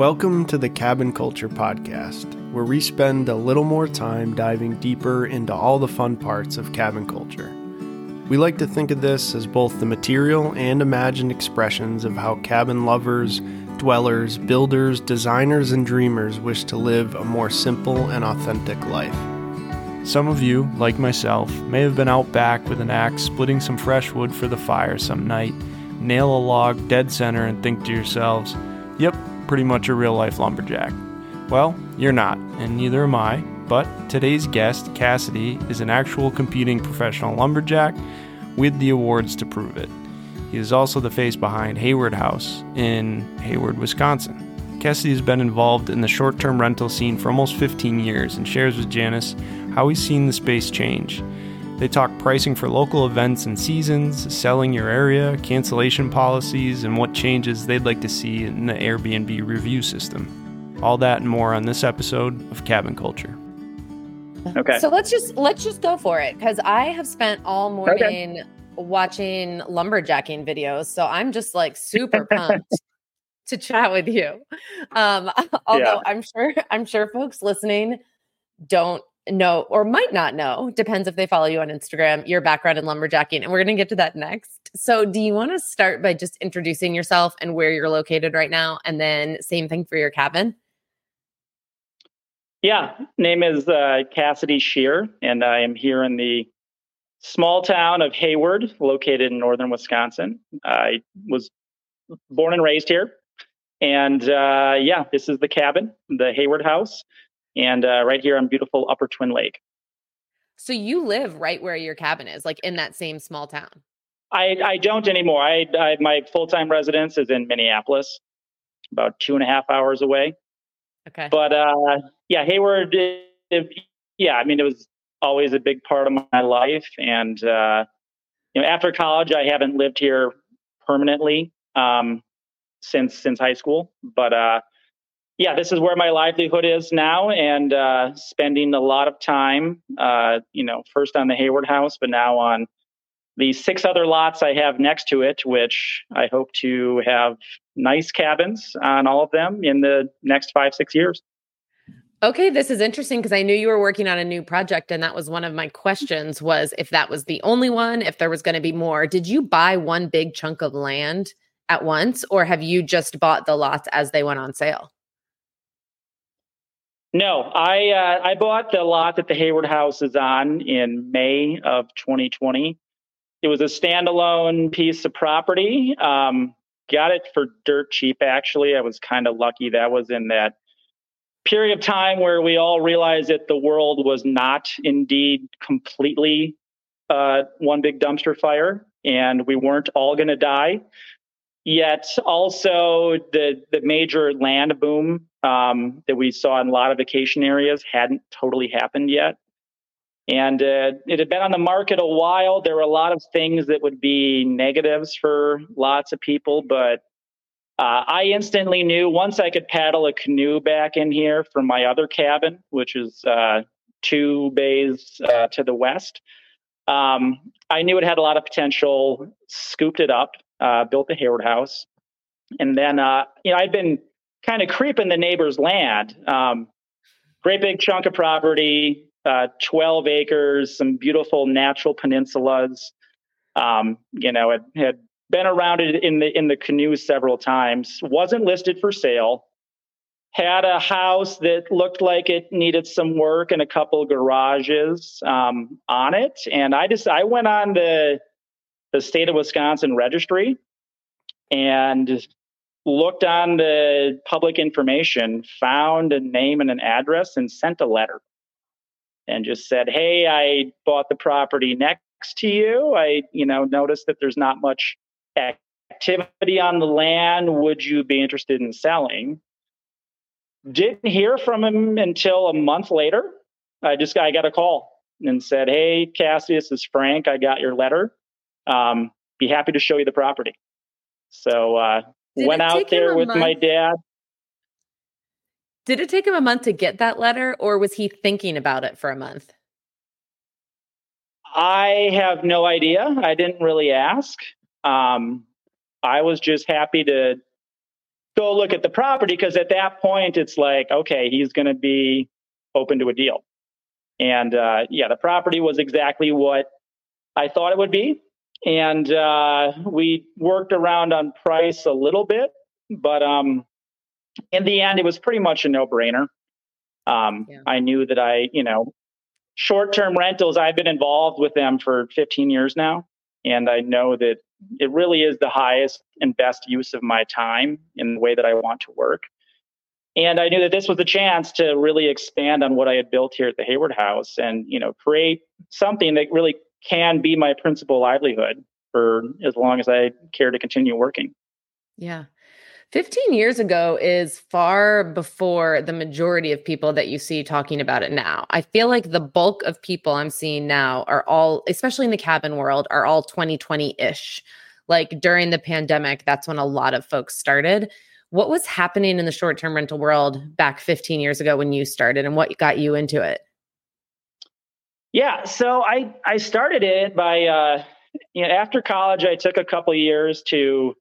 Welcome to the Cabin Culture Podcast, where we spend a little more time diving deeper into all the fun parts of cabin culture. We like to think of this as both the material and imagined expressions of how cabin lovers, dwellers, builders, designers, and dreamers wish to live a more simple and authentic life. Some of you, like myself, may have been out back with an axe splitting some fresh wood for the fire some night, nail a log dead center, and think to yourselves, yep, pretty much a real life lumberjack. Well, you're not, and neither am I, but today's guest, Cassidy, is an actual competing professional lumberjack with the awards to prove it. He is also the face behind Hayward Haus in Hayward, Wisconsin. Cassidy has been involved in the short term rental scene for almost 15 years and shares with Janice how he's seen the space change. They talk pricing for local events and seasons, selling your area, cancellation policies, and what changes they'd like to see in the Airbnb review system. All that and more on this episode of Cabin Culture. Okay. So let's just let's just go for it because I have spent all morning okay. watching lumberjacking videos, so I'm just like super pumped to chat with you. Um, although yeah. I'm sure I'm sure folks listening don't know or might not know, depends if they follow you on Instagram, your background in lumberjacking. And we're going to get to that next. So, do you want to start by just introducing yourself and where you're located right now? And then, same thing for your cabin? Yeah, name is uh, Cassidy Scheer, and I am here in the small town of Hayward, located in northern Wisconsin. I was born and raised here. And uh, yeah, this is the cabin, the Hayward Haus and uh, right here on beautiful Upper Twin Lake. So you live right where your cabin is, like in that same small town. I, I don't anymore. I, I my full time residence is in Minneapolis, about two and a half hours away. Okay. But uh, yeah, Hayward. It, yeah, I mean, it was always a big part of my life, and uh, you know, after college, I haven't lived here permanently um, since since high school. But uh, yeah, this is where my livelihood is now, and uh, spending a lot of time, uh, you know, first on the Hayward Haus, but now on the six other lots I have next to it, which I hope to have nice cabins on all of them in the next five, six years. Okay, this is interesting because I knew you were working on a new project and that was one of my questions was if that was the only one, if there was going to be more. Did you buy one big chunk of land at once or have you just bought the lots as they went on sale? No, I uh, I bought the lot that the Hayward Haus is on in May of 2020. It was a standalone piece of property. Um, got it for dirt cheap. Actually, I was kind of lucky. That was in that period of time where we all realized that the world was not indeed completely uh, one big dumpster fire, and we weren't all going to die. Yet, also the the major land boom um, that we saw in a lot of vacation areas hadn't totally happened yet. And uh, it had been on the market a while. There were a lot of things that would be negatives for lots of people, but uh, I instantly knew once I could paddle a canoe back in here from my other cabin, which is uh, two bays uh, to the west. Um, I knew it had a lot of potential, scooped it up, uh, built the Hayward Haus. And then, uh, you know, I'd been kind of creeping the neighbor's land. Um, great big chunk of property, uh, 12 acres, some beautiful natural peninsulas. Um, you know, it had been around it in the in the canoe several times. wasn't listed for sale. Had a house that looked like it needed some work and a couple garages um, on it, and I just I went on the the state of Wisconsin registry and looked on the public information, found a name and an address, and sent a letter and just said, Hey, I bought the property next to you. I, you know, noticed that there's not much activity on the land. Would you be interested in selling? Didn't hear from him until a month later. I just I got a call and said, Hey, Cassie, this is Frank. I got your letter. Um, be happy to show you the property. So uh, did went out there with month? my dad. Did it take him a month to get that letter, or was he thinking about it for a month? I have no idea. I didn't really ask. Um, I was just happy to go look at the property because at that point it's like, okay, he's going to be open to a deal. And uh, yeah, the property was exactly what I thought it would be. And uh, we worked around on price a little bit, but um, in the end, it was pretty much a no brainer. Um, yeah. I knew that I, you know, short term rentals, I've been involved with them for 15 years now. And I know that it really is the highest and best use of my time in the way that I want to work. And I knew that this was the chance to really expand on what I had built here at the Hayward Haus and, you know, create something that really can be my principal livelihood for as long as I care to continue working. Yeah. 15 years ago is far before the majority of people that you see talking about it now. I feel like the bulk of people I'm seeing now are all, especially in the cabin world, are all 2020 ish. Like during the pandemic, that's when a lot of folks started. What was happening in the short term rental world back 15 years ago when you started and what got you into it? Yeah, so I I started it by uh, you know after college I took a couple years to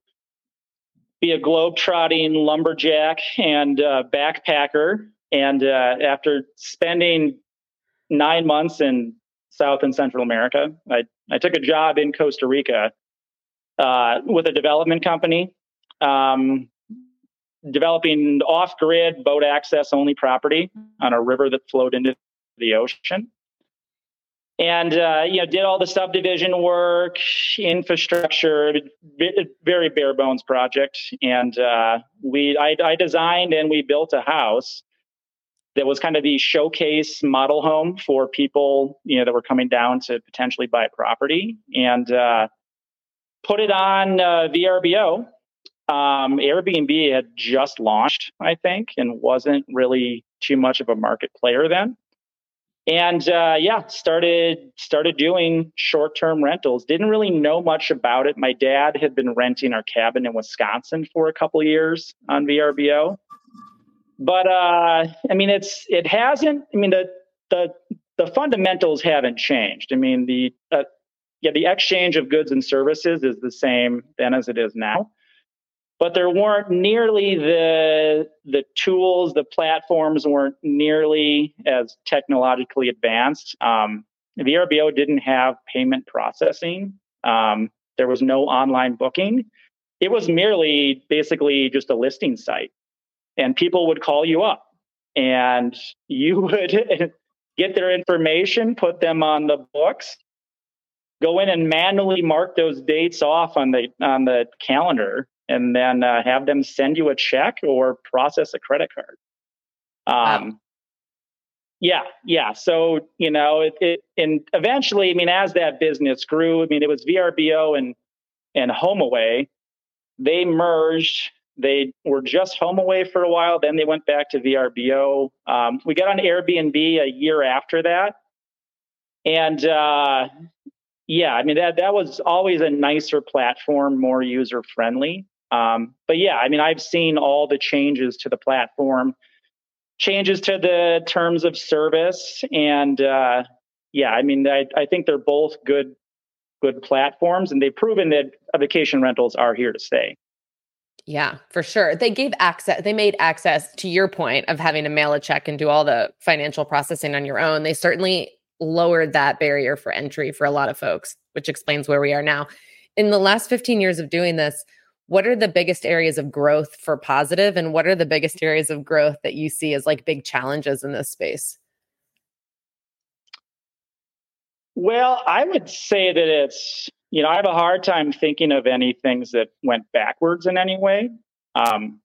be a globe-trotting lumberjack and uh, backpacker. And uh, after spending nine months in South and Central America, I, I took a job in Costa Rica uh, with a development company, um, developing off-grid boat access only property on a river that flowed into the ocean and uh, you know did all the subdivision work infrastructure very bare bones project. And uh, we I, I, designed and we built a house that was kind of the showcase model home for people you know that were coming down to potentially buy a property. And uh, put it on uh, vrbo um, airbnb had just launched i think and wasn't really too much of a market player then and uh, yeah started started doing short-term rentals. Didn't really know much about it. My dad had been renting our cabin in wisconsin for a couple years on vrbo but uh, i mean it's it hasn't i mean the the the fundamentals haven't changed. I mean the uh, yeah the exchange of goods and services is the same then as it is now but there weren't nearly the the tools, the platforms weren't nearly as technologically advanced. Um, VRBO didn't have payment processing. Um, there was no online booking. It was merely basically just a listing site, and people would call you up, and you would get their information, put them on the books, go in and manually mark those dates off on the on the calendar and then uh, have them send you a check or process a credit card. Um, wow. Yeah, yeah. So you know, it, it, and eventually, I mean, as that business grew, I mean, it was VRBO and and HomeAway. They merged. They were just HomeAway for a while. Then they went back to VRBO. Um, we got on Airbnb a year after that, and uh, yeah, I mean that that was always a nicer platform, more user friendly. Um, but yeah, I mean, I've seen all the changes to the platform, changes to the terms of service, and uh, yeah, I mean, I, I think they're both good good platforms, and they've proven that vacation rentals are here to stay. Yeah, for sure. They gave access, they made access to your point of having to mail a check and do all the financial processing on your own. They certainly lowered that barrier for entry for a lot of folks, which explains where we are now. In the last 15 years of doing this, what are the biggest areas of growth for positive and what are the biggest areas of growth that you see as like big challenges in this space? Well i would say that it's you know i have a hard time thinking of any things that went backwards in any way. Um,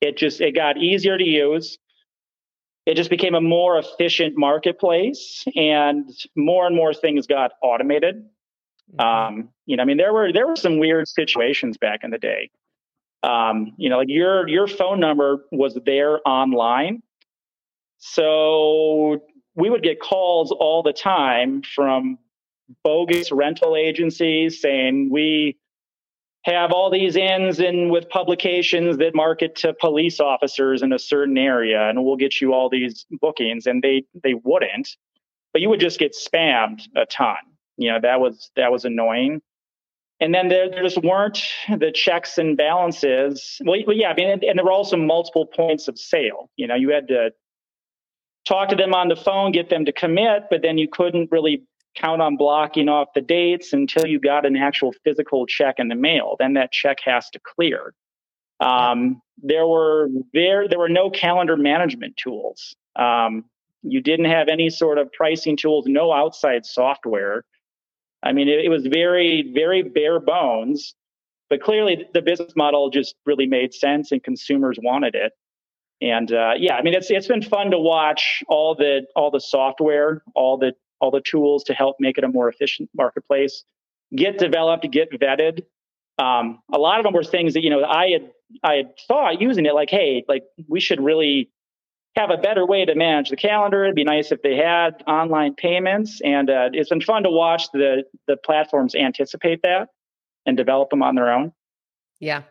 it just it got easier to use. It just became a more efficient marketplace and more and more things got automated. Mm-hmm. Um, you know, I mean, there were there were some weird situations back in the day. Um, you know, like your your phone number was there online, so we would get calls all the time from bogus rental agencies saying we have all these ins and with publications that market to police officers in a certain area and we'll get you all these bookings and they they wouldn't. But you would just get spammed a ton you know that was that was annoying and then there, there just weren't the checks and balances. Well, yeah, I mean, and, and there were also multiple points of sale. You know, you had to talk to them on the phone, get them to commit, but then you couldn't really count on blocking off the dates until you got an actual physical check in the mail. Then that check has to clear. Um, there were there there were no calendar management tools. Um, you didn't have any sort of pricing tools, no outside software. I mean, it, it was very very bare bones, but clearly the business model just really made sense and consumers wanted it. And uh, yeah, I mean, it's it's been fun to watch all the all the software, all the all the tools to help make it a more efficient marketplace get developed, get vetted. Um, a lot of them were things that you know I had I had thought using it like, hey, like we should really have a better way to manage the calendar. It'd be nice if they had online payments, and uh, it's been fun to watch the the platforms anticipate that and develop them on their own. Yeah,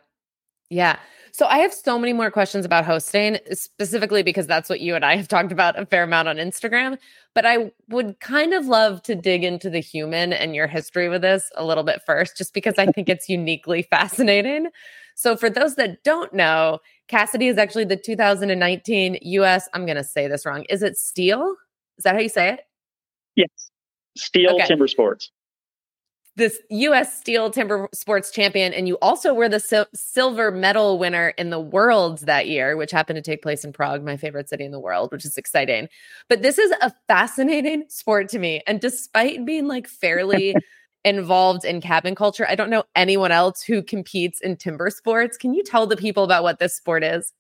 yeah. So I have so many more questions about hosting, specifically because that's what you and I have talked about a fair amount on Instagram. But I would kind of love to dig into the human and your history with this a little bit first, just because I think it's uniquely fascinating. So for those that don't know, Cassidy is actually the 2019 US, I'm going to say this wrong. Is it Stihl? Is that how you say it? Yes. Stihl okay. Timber Sports this U.S. Stihl Timber Sports champion, and you also were the sil- silver medal winner in the Worlds that year, which happened to take place in Prague, my favorite city in the world, which is exciting. But this is a fascinating sport to me, and despite being like fairly involved in cabin culture, I don't know anyone else who competes in timber sports. Can you tell the people about what this sport is?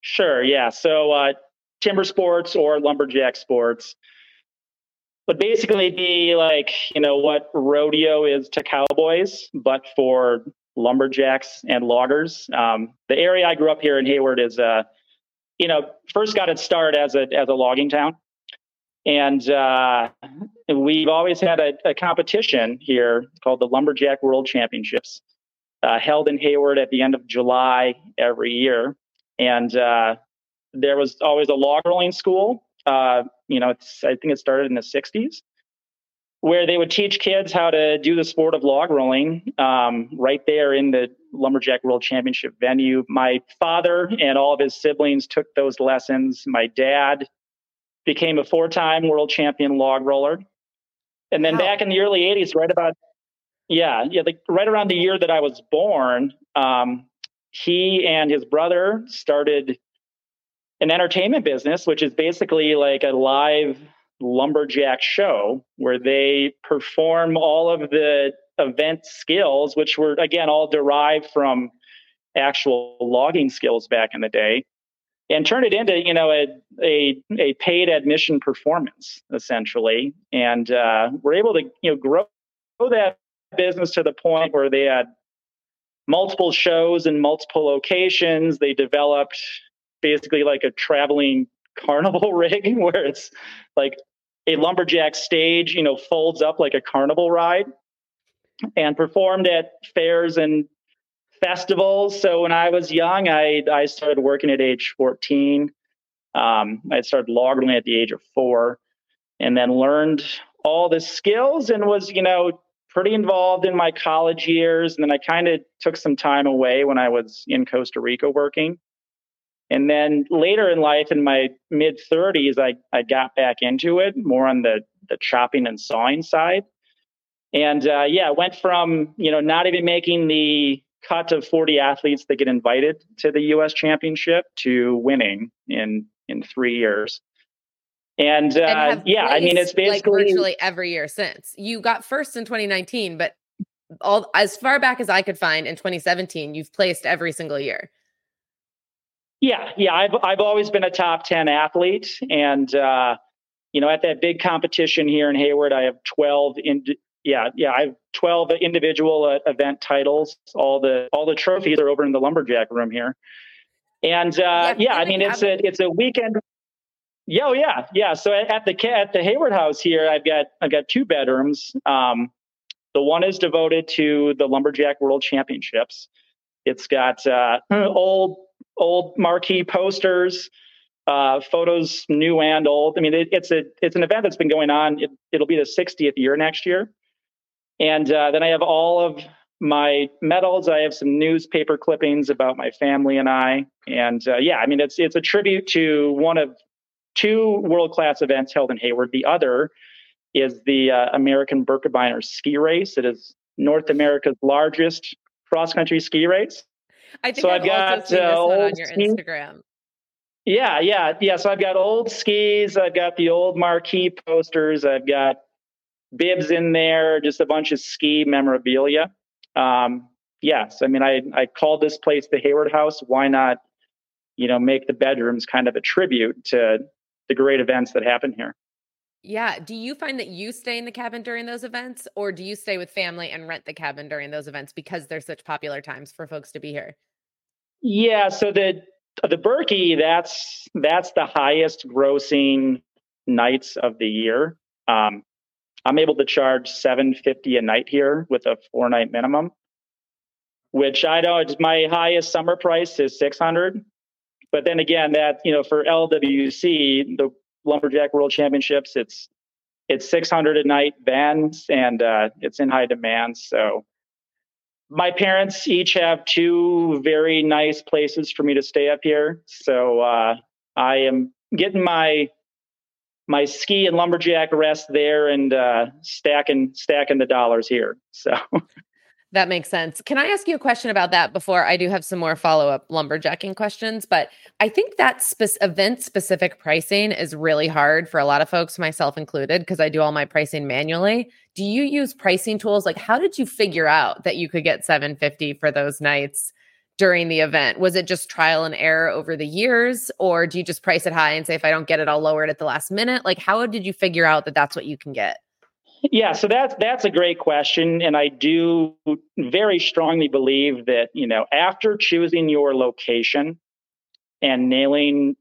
Sure. Yeah. So, uh, timber sports or lumberjack sports would basically be like you know what rodeo is to cowboys, but for lumberjacks and loggers. Um, the area I grew up here in Hayward is, uh, you know, first got its start as a as a logging town, and uh, we've always had a, a, competition here called the Lumberjack World Championships, uh, held in Hayward at the end of July every year, and uh, there was always a log rolling school uh, you know, I think it started in the 60s, where they would teach kids how to do the sport of log rolling um, right there in the Lumberjack World Championship venue. My father and all of his siblings took those lessons. My dad became a four time world champion log roller. And then wow. back in the early 80s, right about, yeah, yeah, like right around the year that I was born, um, he and his brother started an entertainment business, which is basically like a live lumberjack show where they perform all of the event skills, which were again all derived from actual logging skills back in the day, and turn it into you know a a, a paid admission performance essentially, and uh, we're able to you know grow that business to the point where they had multiple shows in multiple locations. They developed basically like a traveling carnival rig where it's like a lumberjack stage, you know, folds up like a carnival ride and performed at fairs and festivals. So when I was young, I, I started working at age 14. Um, I started logging at the age of four and then learned all the skills and was, you know, pretty involved in my college years. And then I kind of took some time away when I was in Costa Rica working. And then later in life, in my mid 30s, I, I got back into it more on the, the chopping and sawing side. And uh, yeah, went from, you know, not even making the cut of 40 athletes that get invited to the US championship to winning in, in three years. And, uh, and yeah, I mean, it's basically like virtually every year since you got first in 2019, but all as far back as I could find in 2017, you've placed every single year. Yeah, yeah, I've I've always been a top ten athlete, and uh, you know, at that big competition here in Hayward, I have twelve in. Yeah, yeah, I have twelve individual uh, event titles. All the all the trophies are over in the lumberjack room here, and uh, yeah, yeah I mean, it's a it's a weekend. Yeah, oh, yeah, yeah. So at the at the Hayward Haus here, I've got I've got two bedrooms. Um, the one is devoted to the lumberjack world championships. It's got uh, old old marquee posters, uh, photos new and old. I mean, it, it's a it's an event that's been going on. It, it'll be the 60th year next year, And uh, then I have all of my medals. I have some newspaper clippings about my family and I. And uh, yeah, I mean, it's it's a tribute to one of two world class events held in Hayward. The other is the uh, American Birkebeiner ski race. It is North America's largest cross country ski race. I think so I've, I've got seen uh, on your ski. Instagram. Yeah, yeah, yeah. So I've got old skis. I've got the old marquee posters. I've got bibs in there, just a bunch of ski memorabilia. Um, yes, I mean, I I called this place the Hayward Haus. Why not, you know, make the bedrooms kind of a tribute to the great events that happen here? Yeah. Do you find that you stay in the cabin during those events, or do you stay with family and rent the cabin during those events because they're such popular times for folks to be here? Yeah. So the the Birkie, that's that's the highest grossing nights of the year. Um, I'm able to charge 750 a night here with a four night minimum, which I don't. My highest summer price is 600. But then again, that you know for LWC, the lumberjack world championships. It's it's 600 a night bands and uh, it's in high demand. So my parents each have two very nice places for me to stay up here. So uh, I am getting my my ski and lumberjack rest there and uh, stacking stacking the dollars here. So That makes sense. Can I ask you a question about that before I do have some more follow up lumberjacking questions? But I think that spe- event specific pricing is really hard for a lot of folks, myself included, because I do all my pricing manually. Do you use pricing tools? Like, how did you figure out that you could get 750 for those nights during the event? Was it just trial and error over the years, or do you just price it high and say, if I don't get it, I'll lower it at the last minute? Like, how did you figure out that that's what you can get? Yeah, so that's that's a great question, and I do very strongly believe that you know after choosing your location and nailing,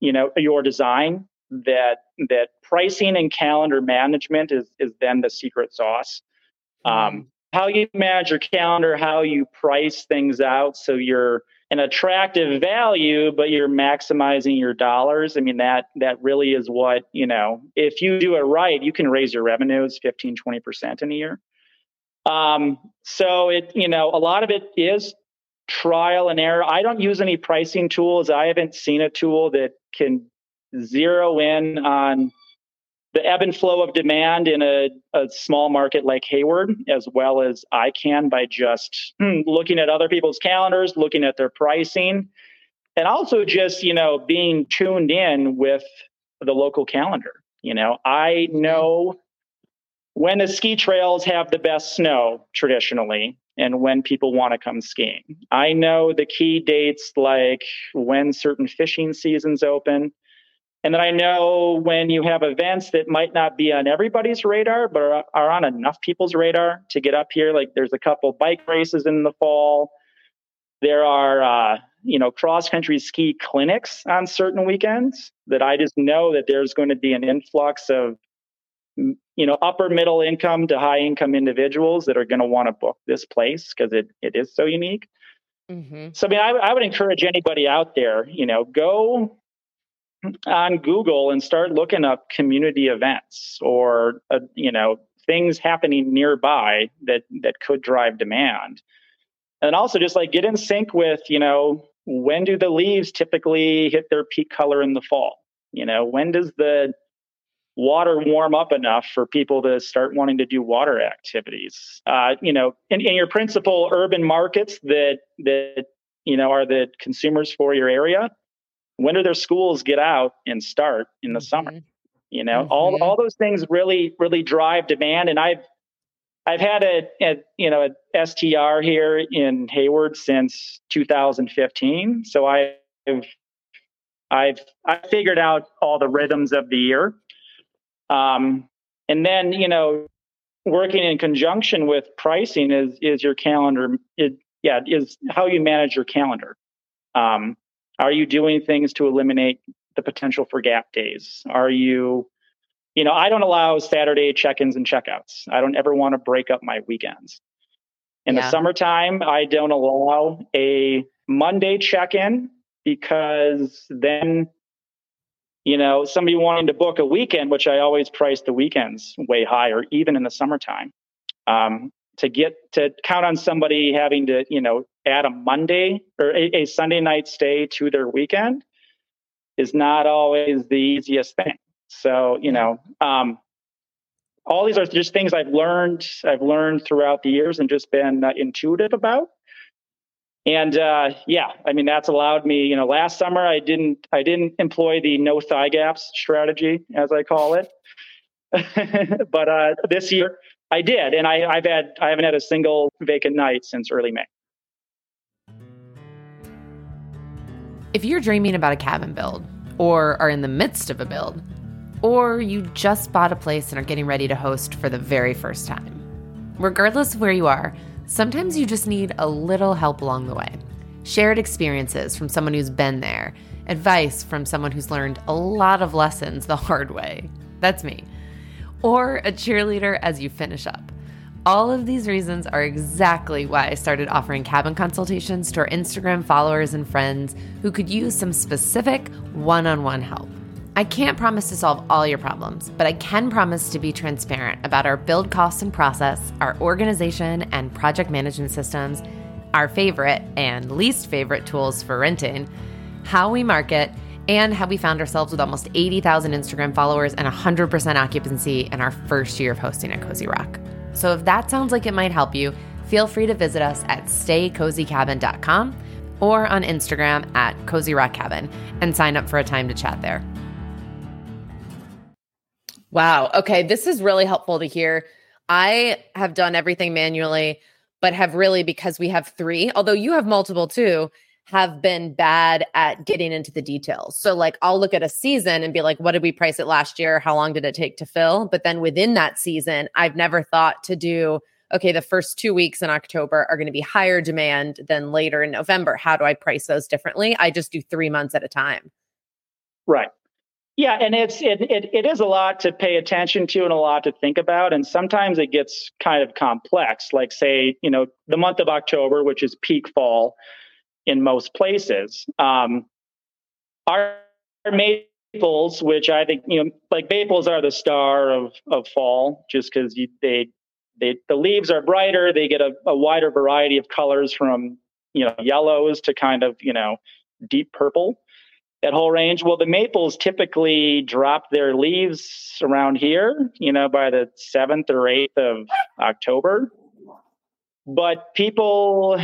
you know, your design, that that pricing and calendar management is is then the secret sauce. Um, mm-hmm. Um, how you manage your calendar, how you price things out, so you're an attractive value, but you're maximizing your dollars. I mean, that that really is what, you know, if you do it right, you can raise your revenues 15, 20% in a year. Um, so it, you know, a lot of it is trial and error. I don't use any pricing tools. I haven't seen a tool that can zero in on the ebb and flow of demand in a, a small market like Hayward, as well as I can by just hmm, looking at other people's calendars, looking at their pricing, and also just, you know, being tuned in with the local calendar. You know, I know when the ski trails have the best snow traditionally and when people want to come skiing. I know the key dates like when certain fishing seasons open and then I know when you have events that might not be on everybody's radar, but are, are on enough people's radar to get up here. Like there's a couple bike races in the fall. There are, uh, you know, cross country ski clinics on certain weekends that I just know that there's going to be an influx of, you know, upper middle income to high income individuals that are going to want to book this place because it, it is so unique. Mm-hmm. So, I mean, I, I would encourage anybody out there, you know, go on Google and start looking up community events or uh, you know things happening nearby that that could drive demand. And also just like get in sync with, you know, when do the leaves typically hit their peak color in the fall? You know, when does the water warm up enough for people to start wanting to do water activities? Uh, you know, in, in your principal urban markets that that you know are the consumers for your area, when do their schools get out and start in the mm-hmm. summer? You know, mm-hmm. all all those things really really drive demand. And I've I've had a, a, you know a STR here in Hayward since 2015. So I've I've I figured out all the rhythms of the year. Um, and then you know working in conjunction with pricing is is your calendar it, yeah is how you manage your calendar um, are you doing things to eliminate the potential for gap days? Are you, you know, I don't allow Saturday check ins and checkouts. I don't ever want to break up my weekends. In yeah. the summertime, I don't allow a Monday check in because then, you know, somebody wanting to book a weekend, which I always price the weekends way higher, even in the summertime. Um, to get to count on somebody having to, you know, add a Monday or a, a Sunday night stay to their weekend is not always the easiest thing. So, you know, um, all these are just things I've learned. I've learned throughout the years and just been uh, intuitive about. And uh, yeah, I mean that's allowed me. You know, last summer I didn't I didn't employ the no thigh gaps strategy as I call it, but uh, this year I did, and I, I've had I haven't had a single vacant night since early May. If you're dreaming about a cabin build, or are in the midst of a build, or you just bought a place and are getting ready to host for the very first time, regardless of where you are Sometimes you just need a little help along the way. Shared experiences from someone who's been there, advice from someone who's learned a lot of lessons the hard way. That's me. Or a cheerleader as you finish up. All of these reasons are exactly why I started offering cabin consultations to our Instagram followers and friends who could use some specific one on one help. I can't promise to solve all your problems, but I can promise to be transparent about our build costs and process, our organization and project management systems, our favorite and least favorite tools for renting, how we market, and how we found ourselves with almost 80,000 Instagram followers and 100% occupancy in our first year of hosting at Cozy Rock. So if that sounds like it might help you, feel free to visit us at staycozycabin.com or on Instagram at Cozy Rock Cabin and sign up for a time to chat there. Wow. Okay. This is really helpful to hear. I have done everything manually, but have really, because we have three, although you have multiple too, have been bad at getting into the details. So, like, I'll look at a season and be like, what did we price it last year? How long did it take to fill? But then within that season, I've never thought to do, okay, the first two weeks in October are going to be higher demand than later in November. How do I price those differently? I just do three months at a time. Right. Yeah, and it's it, it it is a lot to pay attention to and a lot to think about, and sometimes it gets kind of complex. Like say, you know, the month of October, which is peak fall in most places. Um, our maples, which I think you know, like maples are the star of of fall, just because they they the leaves are brighter, they get a, a wider variety of colors from you know yellows to kind of you know deep purple that whole range. Well, the maples typically drop their leaves around here, you know, by the 7th or 8th of October. But people,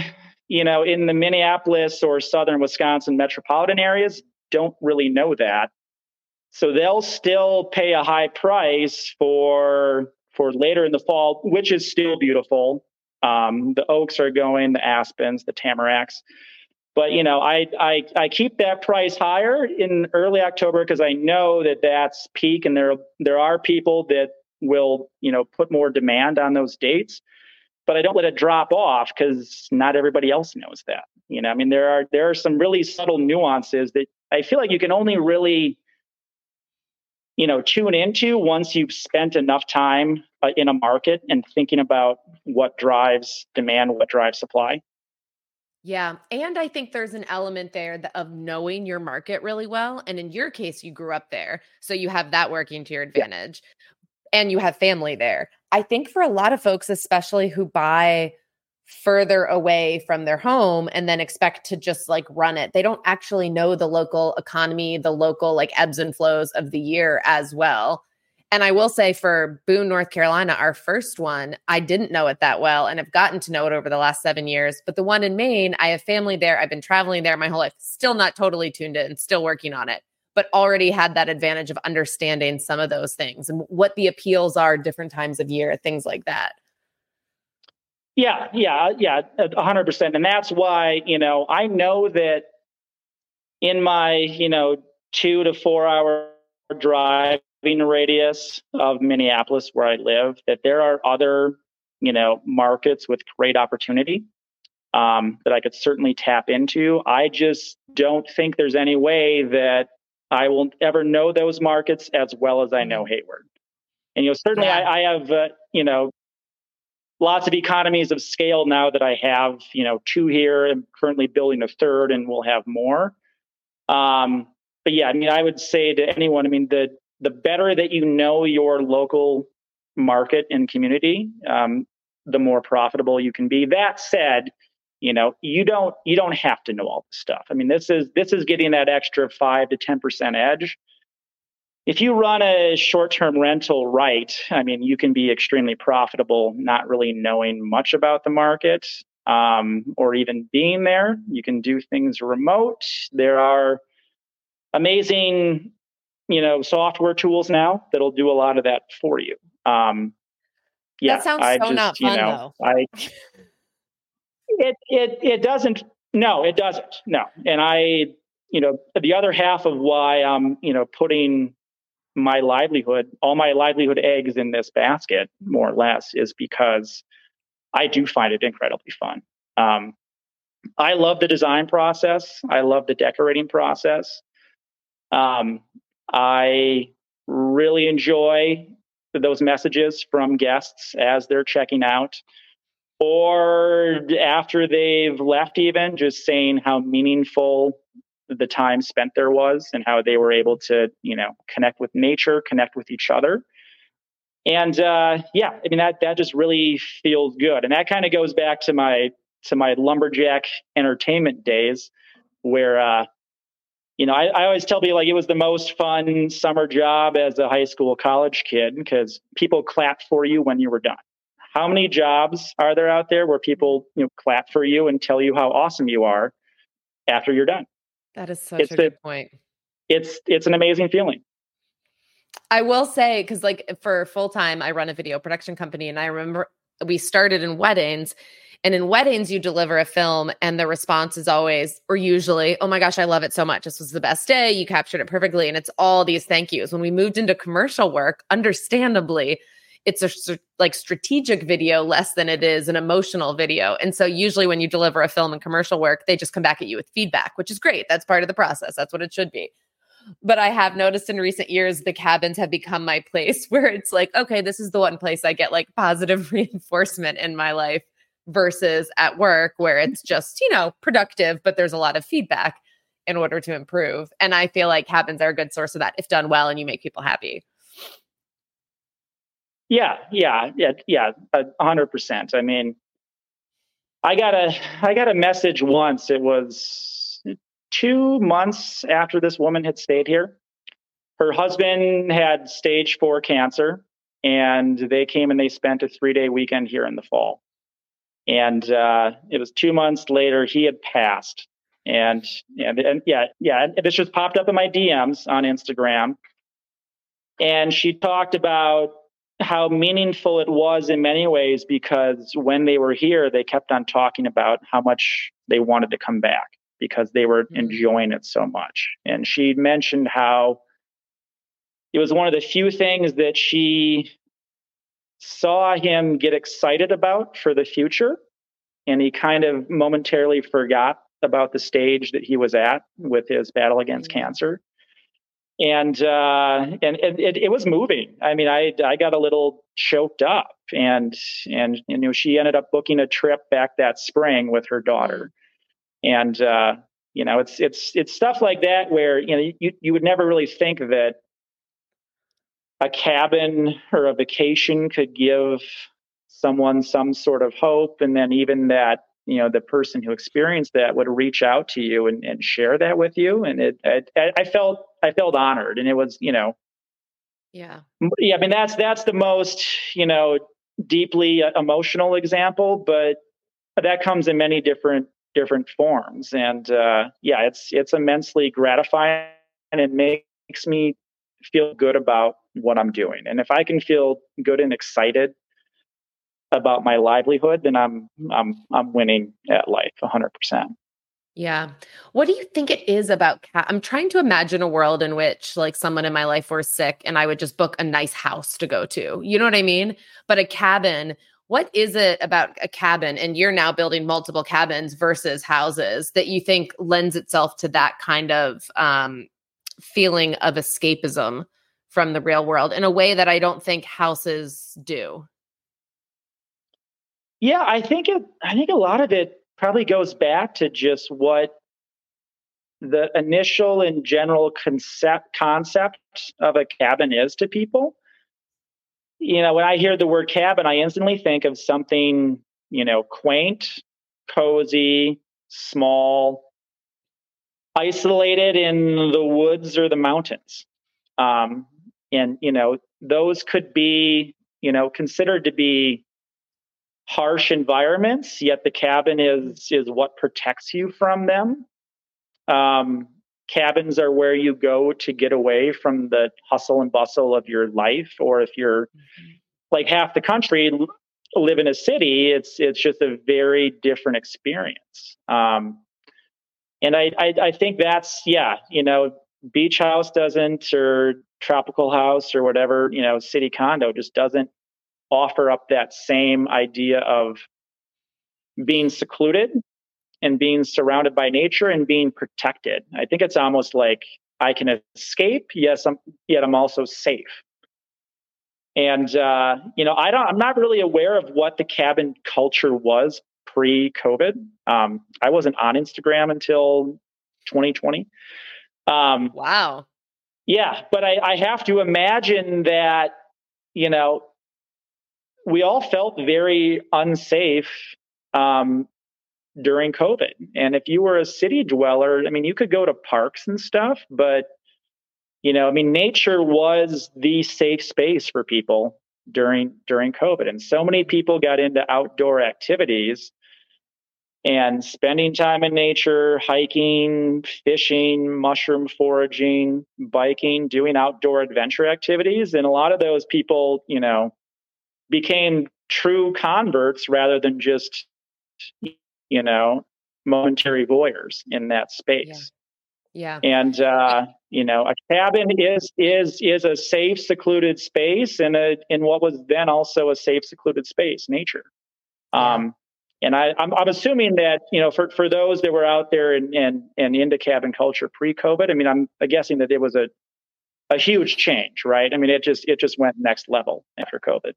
you know, in the Minneapolis or southern Wisconsin metropolitan areas don't really know that. So they'll still pay a high price for for later in the fall, which is still beautiful. Um, the oaks are going, the aspens, the tamaracks. But you know, I I I keep that price higher in early October because I know that that's peak, and there there are people that will you know put more demand on those dates. But I don't let it drop off because not everybody else knows that. You know, I mean, there are there are some really subtle nuances that I feel like you can only really you know tune into once you've spent enough time uh, in a market and thinking about what drives demand what drives supply yeah. And I think there's an element there of knowing your market really well. And in your case, you grew up there. So you have that working to your advantage yeah. and you have family there. I think for a lot of folks, especially who buy further away from their home and then expect to just like run it, they don't actually know the local economy, the local like ebbs and flows of the year as well. And I will say for Boone, North Carolina, our first one, I didn't know it that well and have gotten to know it over the last seven years. But the one in Maine, I have family there. I've been traveling there my whole life, still not totally tuned in, still working on it, but already had that advantage of understanding some of those things and what the appeals are different times of year, things like that. Yeah, yeah, yeah, 100%. And that's why, you know, I know that in my, you know, two to four hour driving radius of Minneapolis where I live that there are other, you know, markets with great opportunity um, that I could certainly tap into. I just don't think there's any way that I will ever know those markets as well as I know. Hayward. And you know, certainly yeah. I, I, have, uh, you know, lots of economies of scale now that I have, you know, two here. I'm currently building a third, and we'll have more. Um, but yeah, I mean, I would say to anyone, I mean, the the better that you know your local market and community, um, the more profitable you can be. That said, you know, you don't you don't have to know all this stuff. I mean, this is this is getting that extra five to ten percent edge. If you run a short-term rental right, I mean, you can be extremely profitable, not really knowing much about the market um, or even being there. You can do things remote. There are amazing, you know, software tools now that'll do a lot of that for you. Um, yeah, that sounds I so just, not fun, you know, though. I it it it doesn't. No, it doesn't. No, and I, you know, the other half of why I'm, you know, putting my livelihood, all my livelihood eggs in this basket, more or less, is because I do find it incredibly fun. Um, I love the design process. I love the decorating process. Um, I really enjoy those messages from guests as they're checking out or after they've left even just saying how meaningful the time spent there was and how they were able to you know connect with nature connect with each other. And uh, yeah i mean that that just really feels good. And that kind of goes back to my to my lumberjack entertainment days where uh, you know I, I always tell people like it was the most fun summer job as a high school college kid because people clapped for you when you were done how many jobs are there out there where people you know clap for you and tell you how awesome you are after you're done that is such it's a good a, point it's it's an amazing feeling i will say because like for full time i run a video production company and i remember we started in weddings and in weddings, you deliver a film, and the response is always, or usually, oh my gosh, I love it so much. This was the best day. You captured it perfectly. And it's all these thank yous. When we moved into commercial work, understandably, it's a like strategic video less than it is an emotional video. And so usually when you deliver a film and commercial work, they just come back at you with feedback, which is great. That's part of the process. That's what it should be. But I have noticed in recent years the cabins have become my place where it's like, okay, this is the one place I get like positive reinforcement in my life versus at work where it's just, you know, productive, but there's a lot of feedback in order to improve. And I feel like cabins are a good source of that if done well and you make people happy. Yeah, yeah, yeah, yeah, a hundred percent. I mean, I got a I got a message once. It was two months after this woman had stayed here. Her husband had stage four cancer, and they came and they spent a three day weekend here in the fall. And uh, it was two months later he had passed, and and, and yeah, yeah, this just popped up in my DMs on Instagram. And she talked about how meaningful it was in many ways because when they were here, they kept on talking about how much they wanted to come back because they were mm-hmm. enjoying it so much. And she mentioned how it was one of the few things that she saw him get excited about for the future. And he kind of momentarily forgot about the stage that he was at with his battle against mm-hmm. cancer and uh, and, and it, it, was moving. I mean, I I got a little choked up, and and you know she ended up booking a trip back that spring with her daughter, and uh, you know it's it's it's stuff like that where you know you you would never really think that a cabin or a vacation could give someone some sort of hope, and then even that you know the person who experienced that would reach out to you and, and share that with you. And it, it i felt i felt honored and it was you know yeah. Yeah i mean that's that's the most you know deeply uh, emotional example but that comes in many different different forms. And uh, yeah it's it's immensely gratifying and it makes me feel good about what i'm doing. And if i can feel good and excited about my livelihood, then I'm I'm I'm winning at life 100%. Yeah. What do you think it is about cat? I'm trying to imagine a world in which like someone in my life were sick and I would just book a nice house to go to. You know what I mean? But a cabin, what is it about a cabin and you're now building multiple cabins versus houses that you think lends itself to that kind of um, feeling of escapism from the real world in a way that I don't think houses do? Yeah, I think it. I think a lot of it probably goes back to just what the initial and general concept concept of a cabin is to people. you know, when I hear the word cabin, I instantly think of something, you know, quaint, cozy, small, isolated in the woods or the mountains. Um, and, you know, those could be, you know, considered to be harsh environments, yet the cabin is is what protects you from them. Um, cabins are where you go to get away from the hustle and bustle of your life, or if you're mm-hmm. like half the country live in a city, it's it's just a very different experience. Um, and I, I I think that's yeah, you know, beach house doesn't or tropical house or whatever, you know, city condo just doesn't offer up that same idea of being secluded and being surrounded by nature and being protected. I think it's almost like I can escape, yes, I'm, yet I'm also safe. And uh, you know, I don't. I'm not really aware of what the cabin culture was pre-COVID. Um, I wasn't on Instagram until 2020. Um, wow. Yeah, but I, I have to imagine that you know we all felt very unsafe um, during COVID. And if you were a city dweller, I mean, you could go to parks and stuff, but you know, I mean, nature was the safe space for people during during COVID, and so many people got into outdoor activities and spending time in nature, hiking, fishing, mushroom foraging, biking, doing outdoor adventure activities, and a lot of those people, you know, became true converts rather than just you know momentary voyeurs in that space yeah, yeah. and uh you know a cabin is is is a safe secluded space in a in what was then also a safe secluded space nature um and I, I'm, I'm assuming that you know for, for those that were out there and, and and into cabin culture pre-COVID, I mean, I'm guessing that it was a a huge change, right? I mean, it just it just went next level after COVID.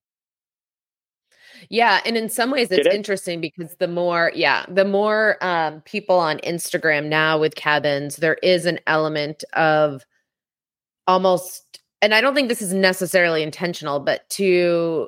Yeah, and in some ways it's it? interesting because the more, yeah, the more um, people on Instagram now with cabins, there is an element of almost, and I don't think this is necessarily intentional, but to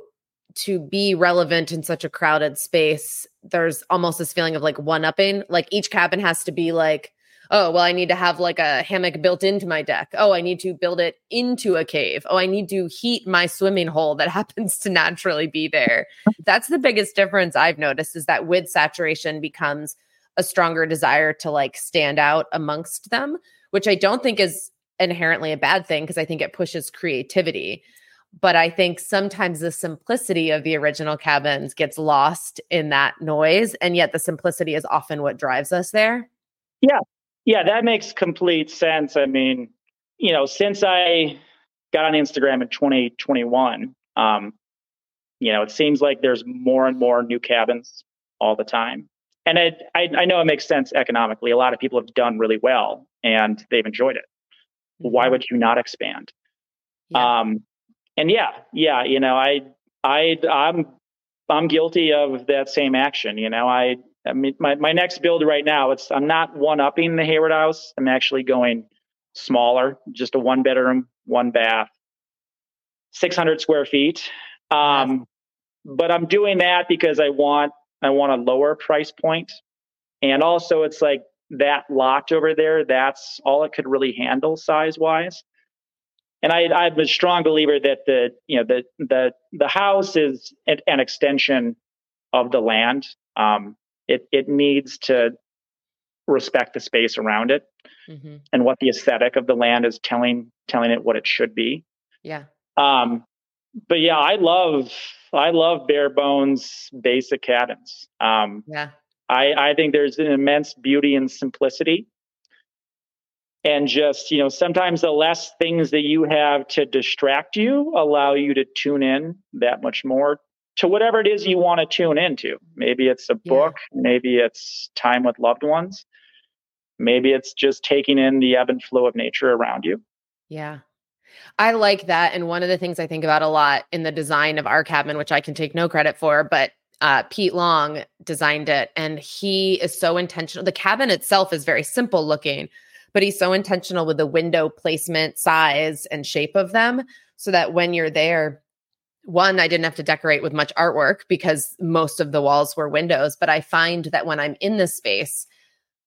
to be relevant in such a crowded space, there's almost this feeling of like one upping. Like each cabin has to be like oh, well, I need to have like a hammock built into my deck. Oh, I need to build it into a cave. Oh, I need to heat my swimming hole that happens to naturally be there. That's the biggest difference I've noticed is that with saturation becomes a stronger desire to like stand out amongst them, which I don't think is inherently a bad thing because I think it pushes creativity. But I think sometimes the simplicity of the original cabins gets lost in that noise. And yet the simplicity is often what drives us there. Yeah, yeah, that makes complete sense. I mean, you know, since I got on Instagram in 2021, um, you know, it seems like there's more and more new cabins all the time. And it, I, I know it makes sense economically. A lot of people have done really well and they've enjoyed it. Why mm-hmm. would you not expand? Yeah. Um, and yeah, yeah, you know, I, I, I'm, I'm guilty of that same action. You know, I, I mean, my, my next build right now, it's I'm not one upping the Hayward Haus. I'm actually going smaller, just a one bedroom, one bath, 600 square feet. Um, but I'm doing that because I want I want a lower price point, and also it's like that lot over there. That's all it could really handle size wise. And I, I'm a strong believer that the you know the the the house is an, an extension of the land. Um, it it needs to respect the space around it mm-hmm. and what the aesthetic of the land is telling telling it what it should be. Yeah. Um, but yeah, I love I love bare bones basic cabins. Um, yeah. I I think there's an immense beauty and simplicity. And just, you know, sometimes the less things that you have to distract you allow you to tune in that much more to whatever it is you want to tune into. Maybe it's a book, yeah. maybe it's time with loved ones, maybe it's just taking in the ebb and flow of nature around you. Yeah. I like that. And one of the things I think about a lot in the design of our cabin, which I can take no credit for, but uh, Pete Long designed it and he is so intentional. The cabin itself is very simple looking, but he's so intentional with the window placement, size, and shape of them so that when you're there, one, I didn't have to decorate with much artwork because most of the walls were windows. But I find that when I'm in this space,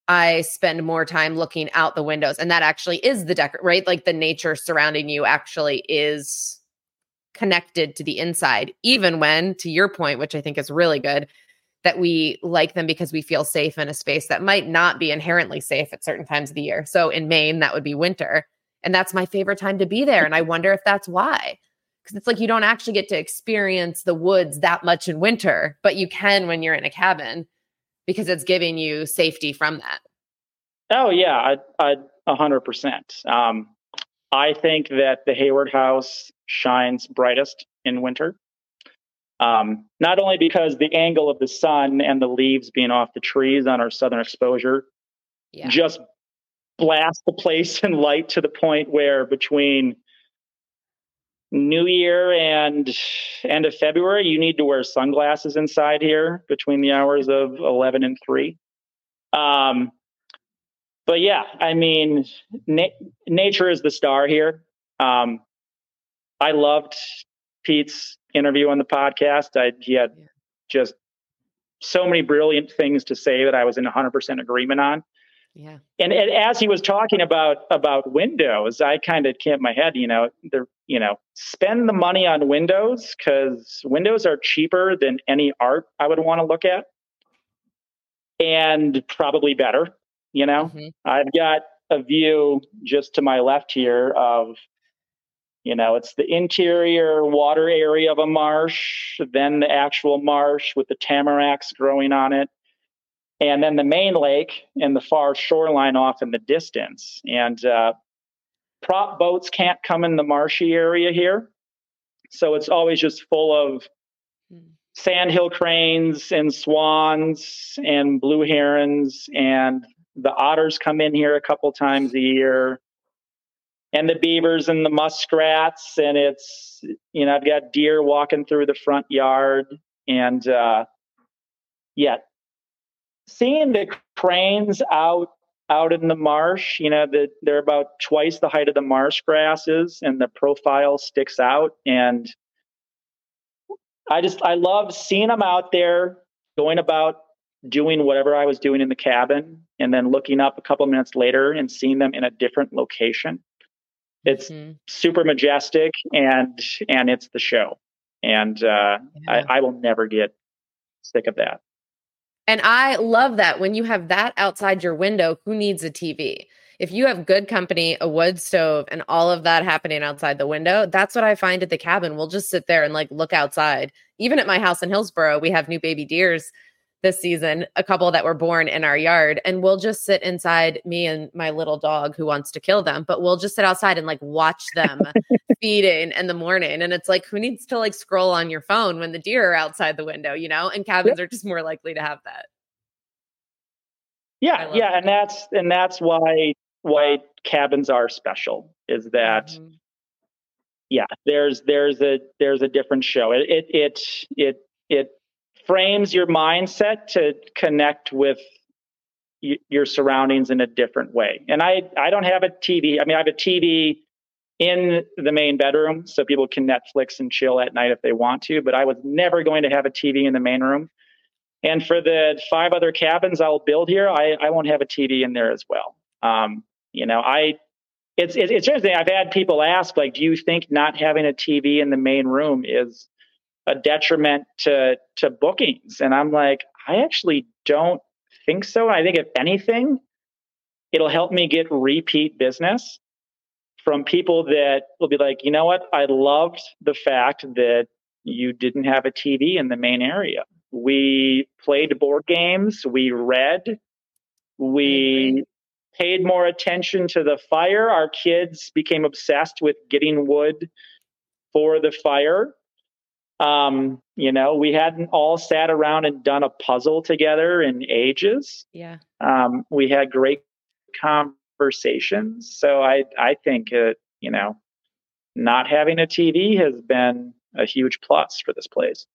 I spend more time looking out the windows. And that actually is the decor, right? Like the nature surrounding you actually is connected to the inside, even when, to your point, which I think is really good, that we like them because we feel safe in a space that might not be inherently safe at certain times of the year. So in Maine, that would be winter. And that's my favorite time to be there. And I wonder if that's why. Because it's like you don't actually get to experience the woods that much in winter, but you can when you're in a cabin because it's giving you safety from that. Oh yeah, a hundred percent. Um, I think that the Hayward Haus shines brightest in winter. Um, not only because the angle of the sun and the leaves being off the trees on our southern exposure yeah. just blast the place in light to the point where between New Year and end of February, you need to wear sunglasses inside here between the hours of 11 and 3. Um, but yeah, I mean, na- nature is the star here. Um, I loved Pete's interview on the podcast. I, he had just so many brilliant things to say that I was in 100% agreement on. Yeah. And, and as he was talking about about Windows, I kind of kept my head, you know, the you know, spend the money on Windows because Windows are cheaper than any art I would want to look at, and probably better. You know, mm-hmm. I've got a view just to my left here of you know, it's the interior water area of a marsh, then the actual marsh with the tamaracks growing on it, and then the main lake and the far shoreline off in the distance. And uh, prop boats can't come in the marshy area here. So it's always just full of hmm. sandhill cranes and swans and blue herons and the otters come in here a couple times a year and the beavers and the muskrats and it's you know i've got deer walking through the front yard and uh yeah seeing the cranes out out in the marsh you know that they're about twice the height of the marsh grasses and the profile sticks out and i just i love seeing them out there going about doing whatever i was doing in the cabin and then looking up a couple minutes later and seeing them in a different location it's mm-hmm. super majestic and and it's the show. And uh, yeah. I, I will never get sick of that. And I love that when you have that outside your window, who needs a TV? If you have good company, a wood stove, and all of that happening outside the window, that's what I find at the cabin. We'll just sit there and like look outside. Even at my house in Hillsboro, we have new baby deers this season, a couple that were born in our yard, and we'll just sit inside, me and my little dog who wants to kill them, but we'll just sit outside and like watch them feeding in the morning. And it's like, who needs to like scroll on your phone when the deer are outside the window, you know? And cabins yep. are just more likely to have that. Yeah, yeah, that. and that's and that's why why cabins are special is that mm-hmm. yeah, there's there's a there's a different show. It it it it it frames your mindset to connect with y- your surroundings in a different way. And I, I don't have a TV. I mean, I have a TV in the main bedroom so people can Netflix and chill at night if they want to, but I was never going to have a TV in the main room. And for the five other cabins I'll build here, I, I won't have a TV in there as well. Um, you know, I it's, it's it's interesting. I've had people ask, like, do you think not having a TV in the main room is a detriment to to bookings. And i'm like i actually don't think so. I think if anything it'll help me get repeat business from people that will be like you know what? I loved the fact that you didn't have a tv in the main area. We played board games. We read. We paid more attention to the fire. Our kids became obsessed with getting wood for the fire um, you know, we hadn't all sat around and done a puzzle together in ages. Yeah. Um, we had great conversations. So I, I think, it, you know, not having a TV has been a huge plus for this place.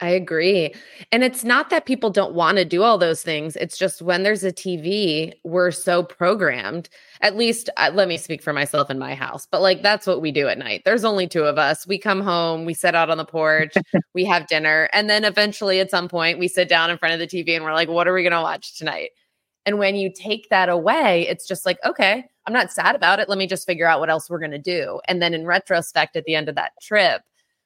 I agree. And it's not that people don't want to do all those things. It's just when there's a TV, we're so programmed. At least uh, let me speak for myself in my house, but like that's what we do at night. There's only two of us. We come home, we sit out on the porch, we have dinner, and then eventually at some point we sit down in front of the TV and we're like, what are we going to watch tonight? And when you take that away, it's just like, okay, I'm not sad about it. Let me just figure out what else we're going to do. And then in retrospect, at the end of that trip,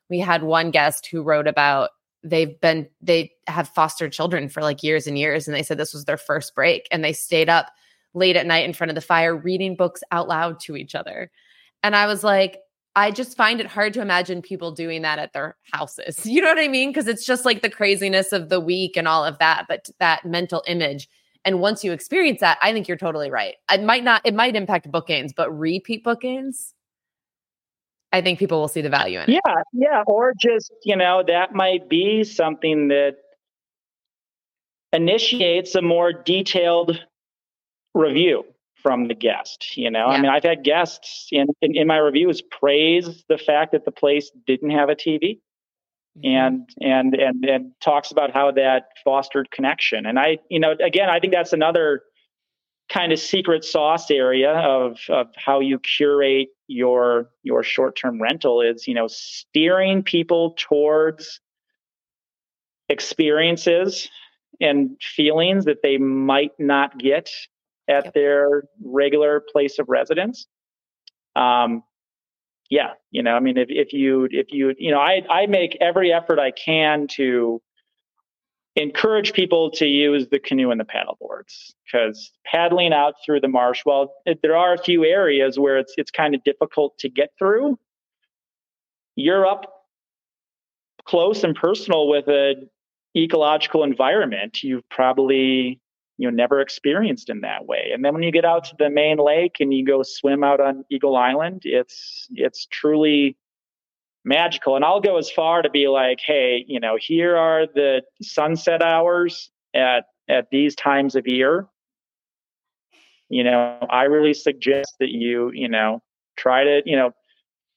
we had one guest who wrote about they've been they have fostered children for like years and years and they said this was their first break and they stayed up late at night in front of the fire reading books out loud to each other. And i was like i just find it hard to imagine people doing that at their houses. You know what i mean? Because it's just like the craziness of the week and all of that but that mental image. And once you experience that i think you're totally right. It might not it might impact bookings but repeat bookings I think people will see the value in it. Yeah, yeah. Or just, you know, that might be something that initiates a more detailed review from the guest. You know, yeah. I mean, I've had guests in, in, in, my reviews praise the fact that the place didn't have a TV. Mm-hmm. And and and and talks about how that fostered connection. And I, you know, again, I think that's another kind of secret sauce area of, of how you curate your your short-term rental is you know steering people towards experiences and feelings that they might not get at yep. their regular place of residence um yeah you know i mean if, if you if you you know i i make every effort i can to encourage people to use the canoe and the paddle boards because paddling out through the marsh well there are a few areas where it's it's kind of difficult to get through. You're up close and personal with an ecological environment you've probably you know never experienced in that way. And then when you get out to the main lake and you go swim out on eagle island it's it's truly magical. And I'll go as far to be like, hey, you know, here are the sunset hours at at these times of year. You know, I really suggest that you, you know, try to, you know,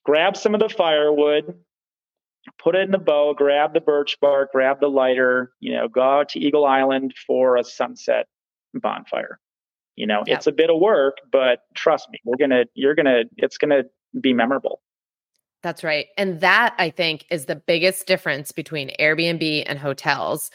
grab some of the firewood, put it in the bow, grab the birch bark, grab the lighter, you know, go out to Eagle Island for a sunset bonfire. You know, yeah. it's a bit of work, but trust me, we're gonna, you're gonna, it's gonna be memorable. That's right. And that I think is the biggest difference between Airbnb and hotels.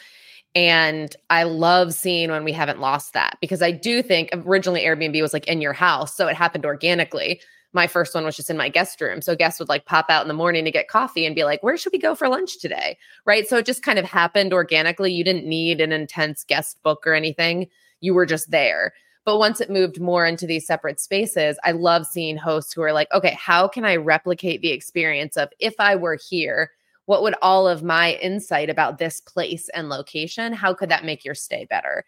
And I love seeing when we haven't lost that because I do think originally Airbnb was like in your house. So it happened organically. My first one was just in my guest room. So guests would like pop out in the morning to get coffee and be like, where should we go for lunch today? Right. So it just kind of happened organically. You didn't need an intense guest book or anything. You were just there. But once it moved more into these separate spaces, I love seeing hosts who are like, okay, how can I replicate the experience of if I were here? What would all of my insight about this place and location, how could that make your stay better?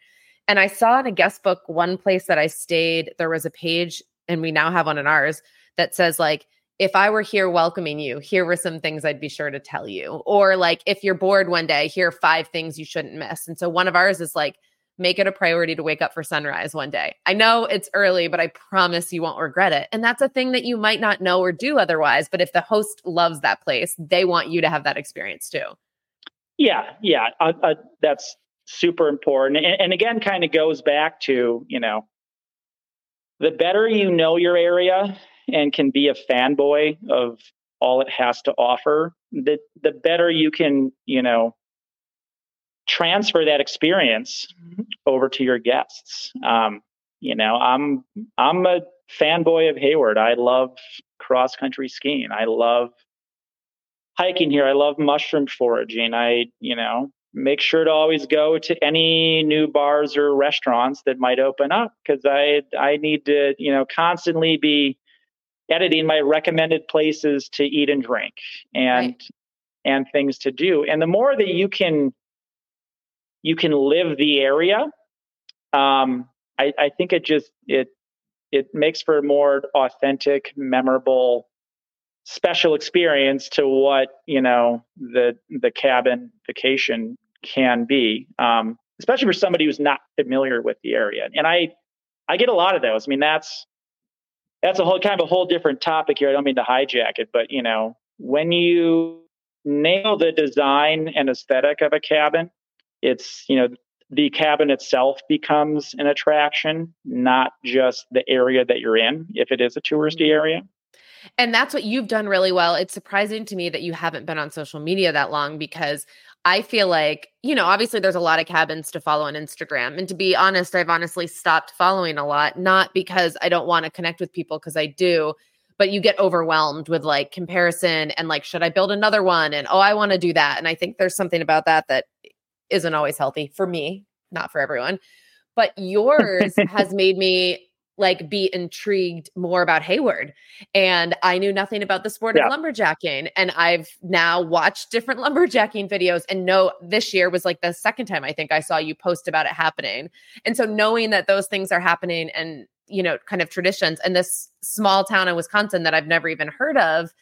And I saw in a guest book one place that I stayed, there was a page, and we now have one in ours that says, like, if I were here welcoming you, here were some things I'd be sure to tell you. Or like, if you're bored one day, here are five things you shouldn't miss. And so one of ours is like, make it a priority to wake up for sunrise one day. I know it's early, but I promise you won't regret it. And that's a thing that you might not know or do otherwise. But if the host loves that place, they want you to have that experience too. Yeah, yeah, uh, uh, that's super important. And, and again, kind of goes back to, you know, the better you know your area and can be a fanboy of all it has to offer, the the better you can, you know, transfer that experience over to your guests. Um, you know, I'm I'm a fanboy of Hayward. I love cross country skiing. I love hiking here. I love mushroom foraging. I, you know, make sure to always go to any new bars or restaurants that might open up because I I need to, you know, constantly be editing my recommended places to eat and drink and right. and things to do. And the more that you can you can live the area. Um, I, I think it just it it makes for a more authentic, memorable, special experience to what you know the the cabin vacation can be. Um, especially for somebody who's not familiar with the area. And I I get a lot of those. I mean, that's that's a whole kind of a whole different topic here. I don't mean to hijack it, but you know, when you nail the design and aesthetic of a cabin, it's, you know, the cabin itself becomes an attraction, not just the area that you're in, if it is a touristy mm-hmm. area. And that's what you've done really well. It's surprising to me that you haven't been on social media that long because I feel like, you know, obviously there's a lot of cabins to follow on Instagram. And to be honest, I've honestly stopped following a lot, not because I don't want to connect with people, because I do, but you get overwhelmed with like comparison and like, should I build another one? And oh, I want to do that. And I think there's something about that that isn't always healthy for me, not for everyone. But yours has made me like be intrigued more about Hayward. And I knew nothing about the sport yeah. of lumberjacking. And I've now watched different lumberjacking videos and know this year was like the second time I think I saw you post about it happening. And so knowing that those things are happening and, you know, kind of traditions and this small town in Wisconsin that I've never even heard of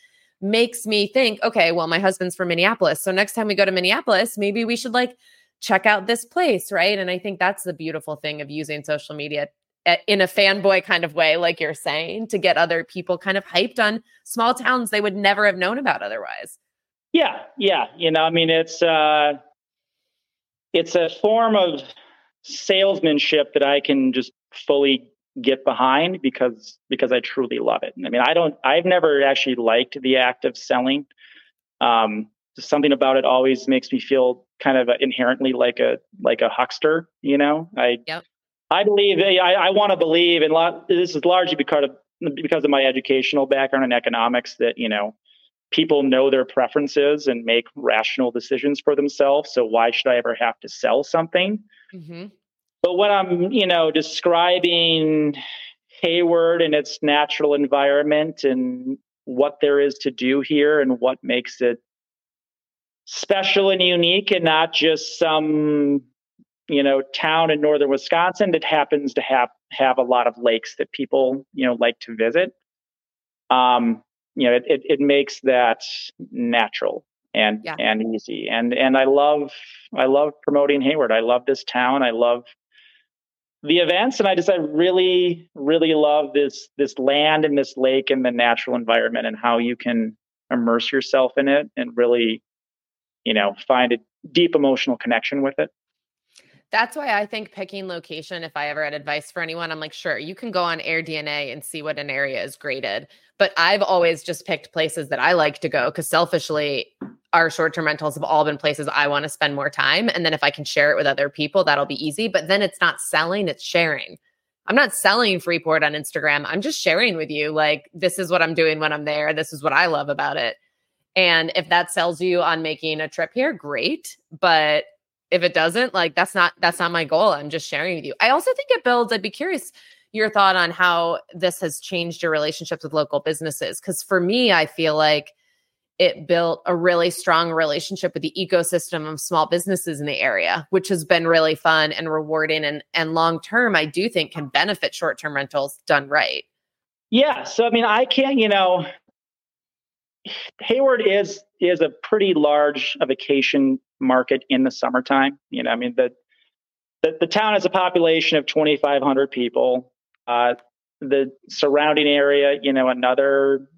makes me think, okay, well, my husband's from Minneapolis. So next time we go to Minneapolis, maybe we should like check out this place, right? And I think that's the beautiful thing of using social media in a fanboy kind of way, like you're saying, to get other people kind of hyped on small towns they would never have known about otherwise. Yeah, yeah. You know, I mean, it's uh, it's a form of salesmanship that I can just fully get behind because because I truly love it. I mean, I don't. I've never actually liked the act of selling. Um, something about it always makes me feel kind of inherently like a like a huckster. You know, I yep. I believe I, I want to believe, and this is largely because of because of my educational background in economics that you know people know their preferences and make rational decisions for themselves. So why should I ever have to sell something? Mm-hmm. But when I'm you know describing Hayward and its natural environment and what there is to do here and what makes it special and unique and not just some you know town in northern Wisconsin that happens to have have a lot of lakes that people you know like to visit. Um, you know, it, it, it makes that natural and yeah. and easy. And and I love I love promoting Hayward. I love this town. I love the events, and I just I really really love this this land and this lake and the natural environment and how you can immerse yourself in it and really you know find a deep emotional connection with it. That's why I think picking location, if I ever had advice for anyone, I'm like, sure, you can go on AirDNA and see what an area is graded. But I've always just picked places that I like to go because selfishly, our short term rentals have all been places I want to spend more time. And then if I can share it with other people, that'll be easy. But then it's not selling, it's sharing. I'm not selling Freeport on Instagram. I'm just sharing with you, like, this is what I'm doing when I'm there. This is what I love about it. And if that sells you on making a trip here, great. But if it doesn't, like that's not that's not my goal. I'm just sharing with you. I also think it builds. I'd be curious your thought on how this has changed your relationships with local businesses. Because for me, I feel like it built a really strong relationship with the ecosystem of small businesses in the area, which has been really fun and rewarding. And and long term, I do think can benefit short term rentals done right. Yeah. So I mean, I can't. You know, Hayward is is a pretty large vacation market in the summertime. You know, I mean the the, the town has a population of 2,500 people. Uh, the surrounding area, you know, another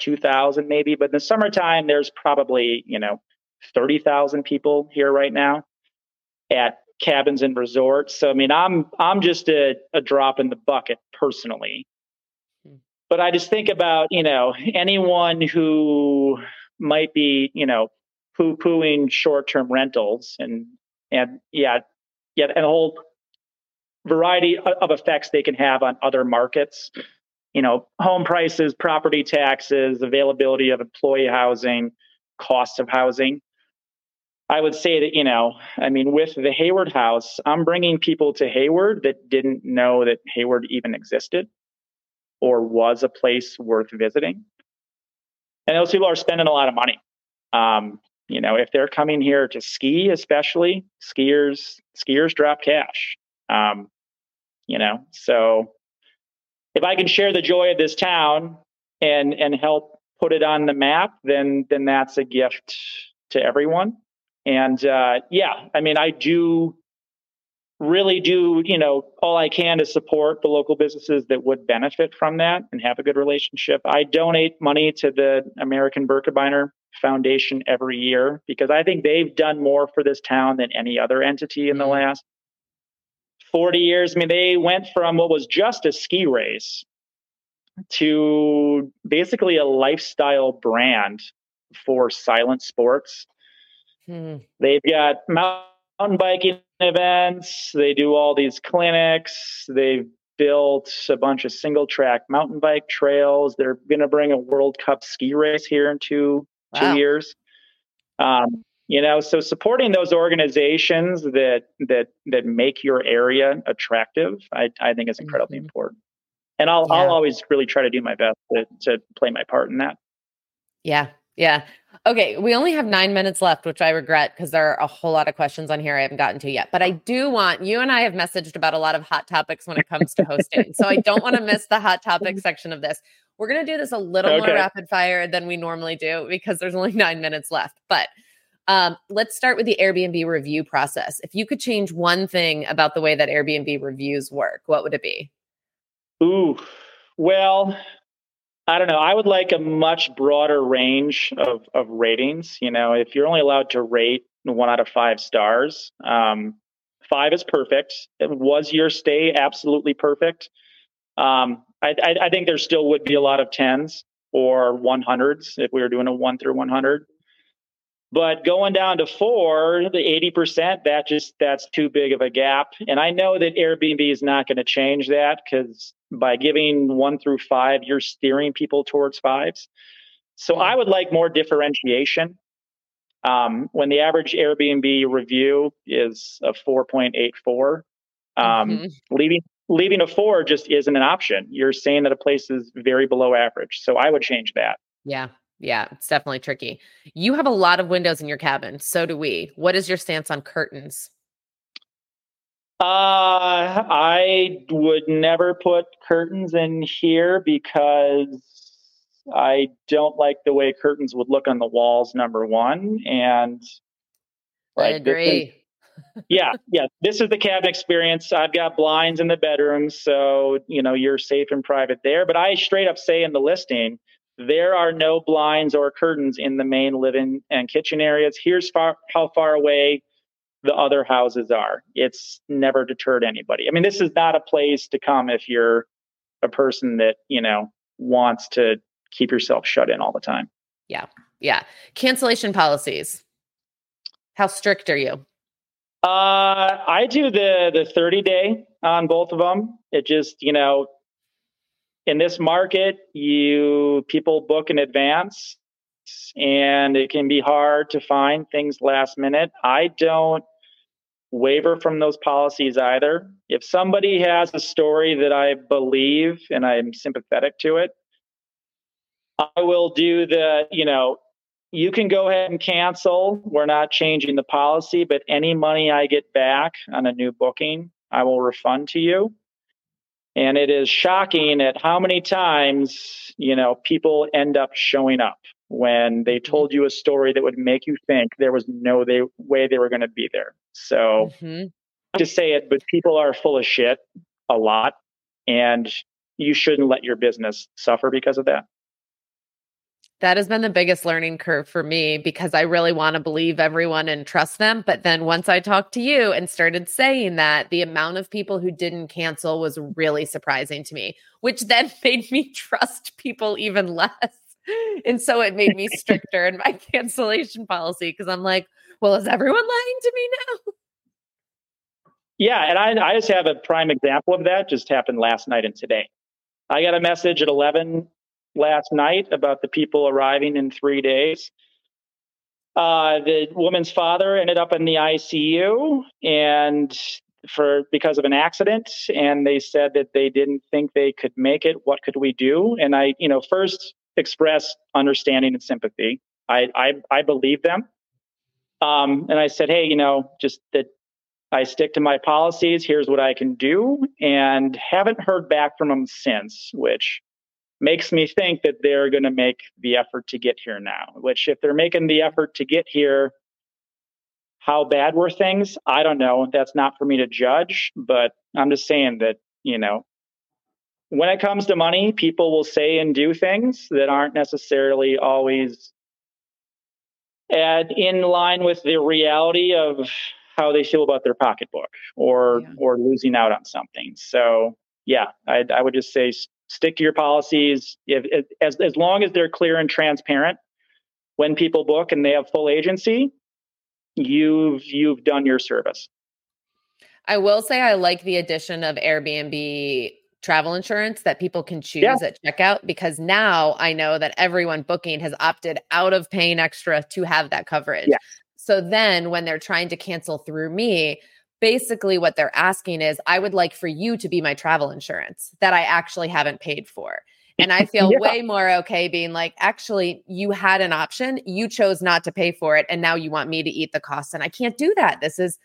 2,000 maybe. But in the summertime, there's probably you know 30,000 people here right now at cabins and resorts. So I mean, I'm I'm just a, a drop in the bucket personally but I just think about, you know, anyone who might be, you know, poo pooing short term rentals and, and yeah, yeah, and a whole variety of effects they can have on other markets. You know, home prices, property taxes, availability of employee housing, cost of housing. I would say that, you know, I mean, with the Hayward Haus, I'm bringing people to Hayward that didn't know that Hayward even existed or was a place worth visiting. And those people are spending a lot of money. Um, you know, if they're coming here to ski, especially skiers, skiers drop cash. Um, you know, so if I can share the joy of this town and and help put it on the map, then then that's a gift to everyone. And uh, yeah, I mean, I do really do, you know, all I can to support the local businesses that would benefit from that and have a good relationship. I donate money to the American Birkebeiner Foundation every year because I think they've done more for this town than any other entity in mm-hmm. the last 40 years. I mean, they went from what was just a ski race to basically a lifestyle brand for silent sports. Mm-hmm. They've got mountain biking events, they do all these clinics, they've built a bunch of single track mountain bike trails. They're going to bring a World Cup ski race here in two wow. two years. Um, you know, so supporting those organizations that that that make your area attractive, I, I think is incredibly mm-hmm. important. And I'll yeah. I'll always really try to do my best to, to play my part in that. Yeah, yeah. Okay, we only have nine minutes left, which I regret because there are a whole lot of questions on here I haven't gotten to yet. But I do want you and I have messaged about a lot of hot topics when it comes to hosting. so I don't want to miss the hot topic section of this. We're going to do this a little okay. more rapid fire than we normally do because there's only nine minutes left. But um, let's start with the Airbnb review process. If you could change one thing about the way that Airbnb reviews work, what would it be? Ooh, well, I don't know. I would like a much broader range of, of ratings. You know, if you're only allowed to rate one out of five stars, um, five is perfect. Was your stay absolutely perfect? Um, I, I, I, think there still would be a lot of tens or 100s if we were doing a one through 100. But going down to four, the 80%, that just that's too big of a gap. And I know that Airbnb is not going to change that because by giving one through five, you're steering people towards fives. So I would like more differentiation. Um, when the average Airbnb review is a 4.84, um, mm-hmm. leaving leaving a four just isn't an option. You're saying that a place is very below average. So I would change that. Yeah. Yeah, it's definitely tricky. You have a lot of windows in your cabin. So do we. What is your stance on curtains? Uh, I would never put curtains in here because I don't like the way curtains would look on the walls, number one. And I agree. Is, yeah, yeah. This is the cabin experience. I've got blinds in the bedroom, so you know you're safe and private there. But I straight up say in the listing, there are no blinds or curtains in the main living and kitchen areas. Here's far, how far away the other houses are. It's never deterred anybody. I mean, this is not a place to come if you're a person that, you know, wants to keep yourself shut in all the time. Yeah. Yeah. Cancellation policies. How strict are you? Uh, I do the the 30 day on both of them. It just, you know, in this market, you people book in advance and it can be hard to find things last minute. I don't waver from those policies either. If somebody has a story that I believe and I'm sympathetic to it, I will do the, you know, you can go ahead and cancel. We're not changing the policy, but any money I get back on a new booking, I will refund to you. And it is shocking at how many times, you know, people end up showing up when they mm-hmm. told you a story that would make you think there was no they, way they were going to be there. So mm-hmm. to say it, but people are full of shit a lot. And you shouldn't let your business suffer because of that. That has been the biggest learning curve for me because I really want to believe everyone and trust them. But then once I talked to you and started saying that, the amount of people who didn't cancel was really surprising to me, which then made me trust people even less. And so it made me stricter in my cancellation policy because I'm like, well, is everyone lying to me now? Yeah. And I, I just have a prime example of that just happened last night and today. I got a message at 11 last night about the people arriving in three days. Uh, the woman's father ended up in the ICU and for because of an accident and they said that they didn't think they could make it what could we do and i you know first express understanding and sympathy i i, I believe them um, and i said hey you know just that i stick to my policies here's what i can do and haven't heard back from them since which makes me think that they're going to make the effort to get here now. Which, if they're making the effort to get here, how bad were things? I don't know. That's not for me to judge, but I'm just saying that, you know, when it comes to money, people will say and do things that aren't necessarily always and in line with the reality of how they feel about their pocketbook or yeah. or losing out on something. So yeah, I, I would just say stick to your policies. If, if, as as long as they're clear and transparent when people book and they have full agency, you've you've done your service. I will say I like the addition of Airbnb travel insurance that people can choose yeah. at checkout because now I know that everyone booking has opted out of paying extra to have that coverage. Yeah. So then when they're trying to cancel through me, basically what they're asking is I would like for you to be my travel insurance that I actually haven't paid for. And I feel yeah. way more okay being like, actually, you had an option, you chose not to pay for it, and now you want me to eat the cost. And I can't do that. This is,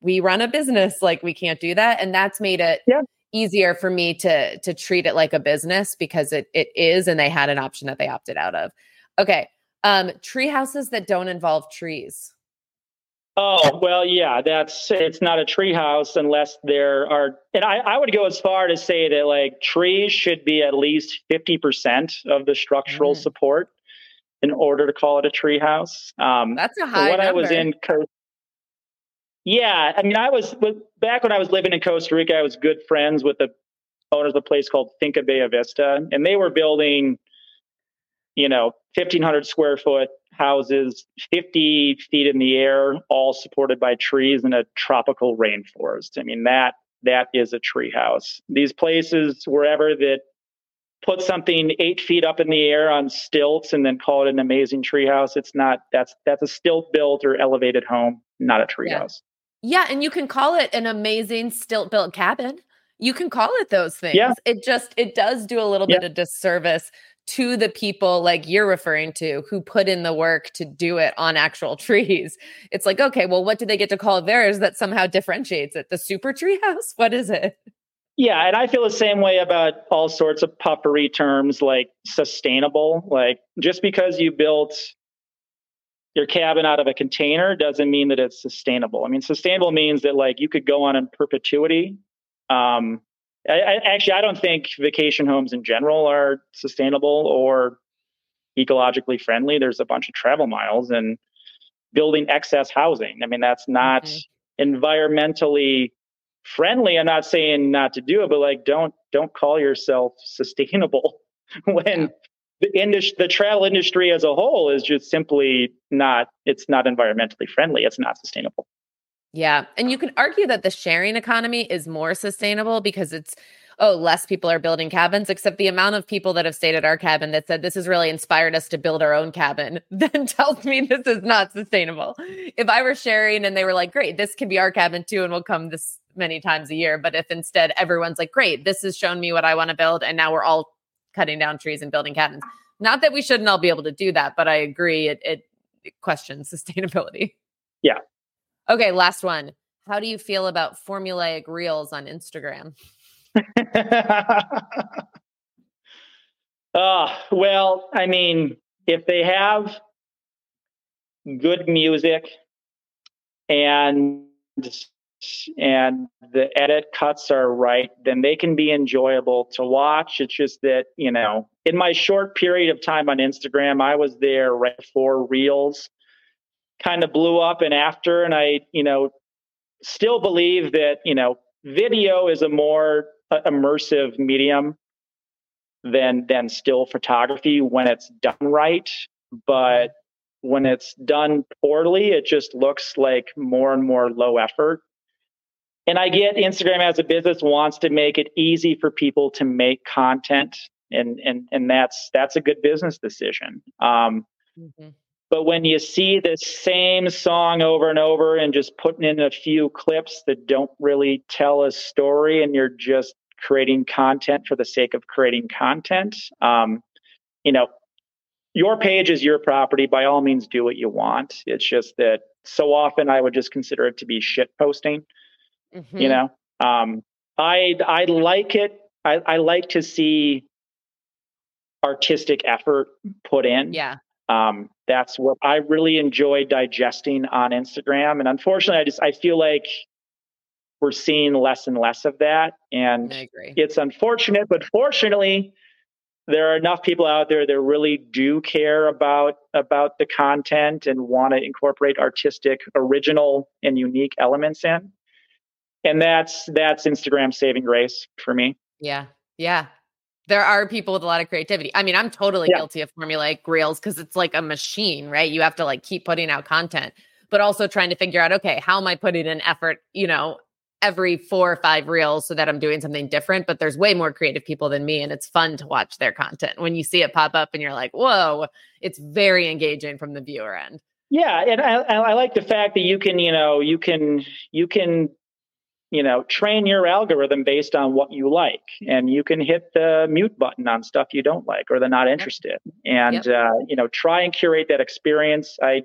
we run a business, like we can't do that. And that's made it yeah. Easier for me to to treat it like a business because it it is, and they had an option that they opted out of. Okay. Um, tree houses that don't involve trees. Oh well, yeah, that's it's not a tree house unless there are, and I, I would go as far to say that like trees should be at least fifty percent of the structural mm. support in order to call it a tree house. Um, that's a high. When number. I was in, yeah, I mean, I was back when I was living in Costa Rica. I was good friends with the owners of a place called Finca Bella Vista, and they were building, you know, fifteen hundred square foot houses 50 feet in the air, all supported by trees in a tropical rainforest. I mean, that that is a tree house. These places, wherever that put something eight feet up in the air on stilts and then call it an amazing tree house, it's not that's that's a stilt built or elevated home, not a tree yeah. house. Yeah, and you can call it an amazing stilt built cabin. You can call it those things. Yeah. It just it does do a little yeah. bit of disservice to the people like you're referring to who put in the work to do it on actual trees. It's like, okay, well, what do they get to call theirs that somehow differentiates it? The super tree house? What is it? Yeah, and I feel the same way about all sorts of puffery terms like sustainable. Like just because you built your cabin out of a container doesn't mean that it's sustainable. I mean, sustainable means that like you could go on in perpetuity. Um, I, I, actually, I don't think vacation homes in general are sustainable or ecologically friendly. There's a bunch of travel miles and building excess housing. I mean, that's not mm-hmm. environmentally friendly. I'm not saying not to do it, but like, don't don't call yourself sustainable when. The industry, the travel industry as a whole is just simply not. It's not environmentally friendly. It's not sustainable. Yeah. And you can argue that the sharing economy is more sustainable because it's, oh, less people are building cabins, except the amount of people that have stayed at our cabin that said this has really inspired us to build our own cabin then tells me this is not sustainable. If I were sharing and they were like, great, this can be our cabin too, and we'll come this many times a year. But if instead everyone's like, great, this has shown me what I want to build, and now we're all cutting down trees and building cabins. Not that we shouldn't all be able to do that, but I agree it, it, it questions sustainability. Yeah, Okay, last one. How do you feel about formulaic reels on Instagram? uh, well, I mean, if they have good music and and the edit cuts are right, then they can be enjoyable to watch. It's just that, you know, in my short period of time on Instagram, I was there right before Reels kind of blew up and after and i you know still believe that you know video is a more uh, immersive medium than than still photography when it's done right but when it's done poorly it just looks like more and more low effort and i get instagram as a business wants to make it easy for people to make content and and and that's that's a good business decision um, mm-hmm. But when you see the same song over and over and just putting in a few clips that don't really tell a story and you're just creating content for the sake of creating content, um, you know, your page is your property. By all means, do what you want. It's just that so often I would just consider it to be shit posting. Mm-hmm. You know, um, I I like it. I, I like to see artistic effort put in. Yeah. Um, that's what I really enjoy digesting on Instagram. And unfortunately, I just I feel like we're seeing less and less of that. And it's unfortunate, but fortunately, there are enough people out there that really do care about about the content and want to incorporate artistic original and unique elements in and that's that's instagram saving grace for me yeah yeah there are people with a lot of creativity i mean i'm totally yeah. guilty of formulaic reels because it's like a machine right you have to like keep putting out content but also trying to figure out okay how am i putting in effort you know every four or five reels so that I'm doing something different. But there's way more creative people than me, and it's fun to watch their content. When you see it pop up and you're like, whoa, it's very engaging from the viewer end. Yeah, and I, I like the fact that you can, you know, you can, you can, you know, train your algorithm based on what you like, and you can hit the mute button on stuff you don't like or they're not interested, and yep. Uh, you know, try and curate that experience. I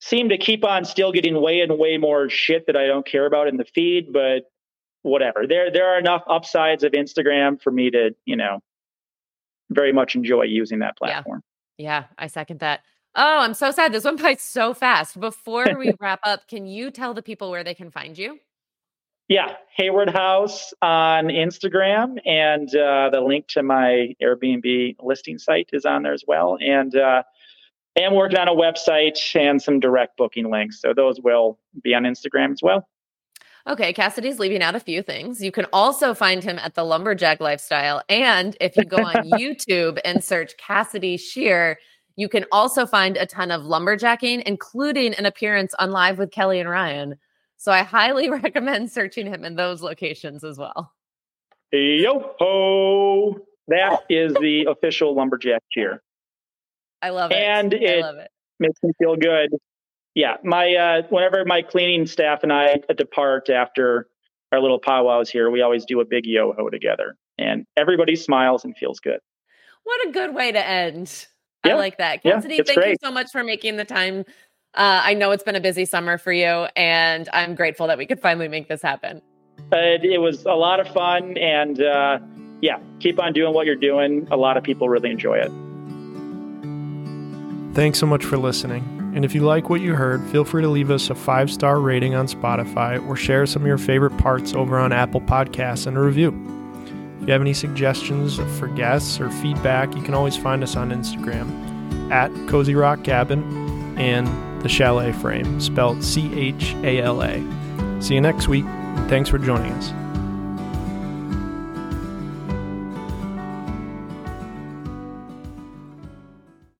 seem to keep on still getting way and way more shit that I don't care about in the feed, but whatever. There there are enough upsides of Instagram for me to, you know, very much enjoy using that platform. Yeah, yeah I second that. Oh, I'm so sad. This one by so fast. Before we wrap up, can you tell the people where they can find you? Yeah, Hayward Haus on Instagram, and uh, the link to my Airbnb listing site is on there as well. And uh, am working on a website and some direct booking links. So those will be on Instagram as well. Okay, Cassidy's leaving out a few things. You can also find him at the Lumberjack Lifestyle. And if you go on YouTube and search Cassidy Scheer, you can also find a ton of lumberjacking, including an appearance on Live with Kelly and Ryan. So I highly recommend searching him in those locations as well. Yo ho! That is the official lumberjack cheer. I love it. And it, love it. makes me feel good. Yeah, my uh, whenever my cleaning staff and I depart after our little powwows here, we always do a big yo ho together, and everybody smiles and feels good. What a good way to end. Yeah. I like that. Cassidy, yeah, thank great. you so much for making the time. Uh, I know it's been a busy summer for you, and I'm grateful that we could finally make this happen. It, it was a lot of fun, and uh, yeah, keep on doing what you're doing. A lot of people really enjoy it. Thanks so much for listening. And if you like what you heard, feel free to leave us a five star rating on Spotify or share some of your favorite parts over on Apple Podcasts and a review. If you have any suggestions for guests or feedback, you can always find us on Instagram at Cozy Rock Cabin and the Chalet Frame, spelled C H A L A. See you next week. and Thanks for joining us.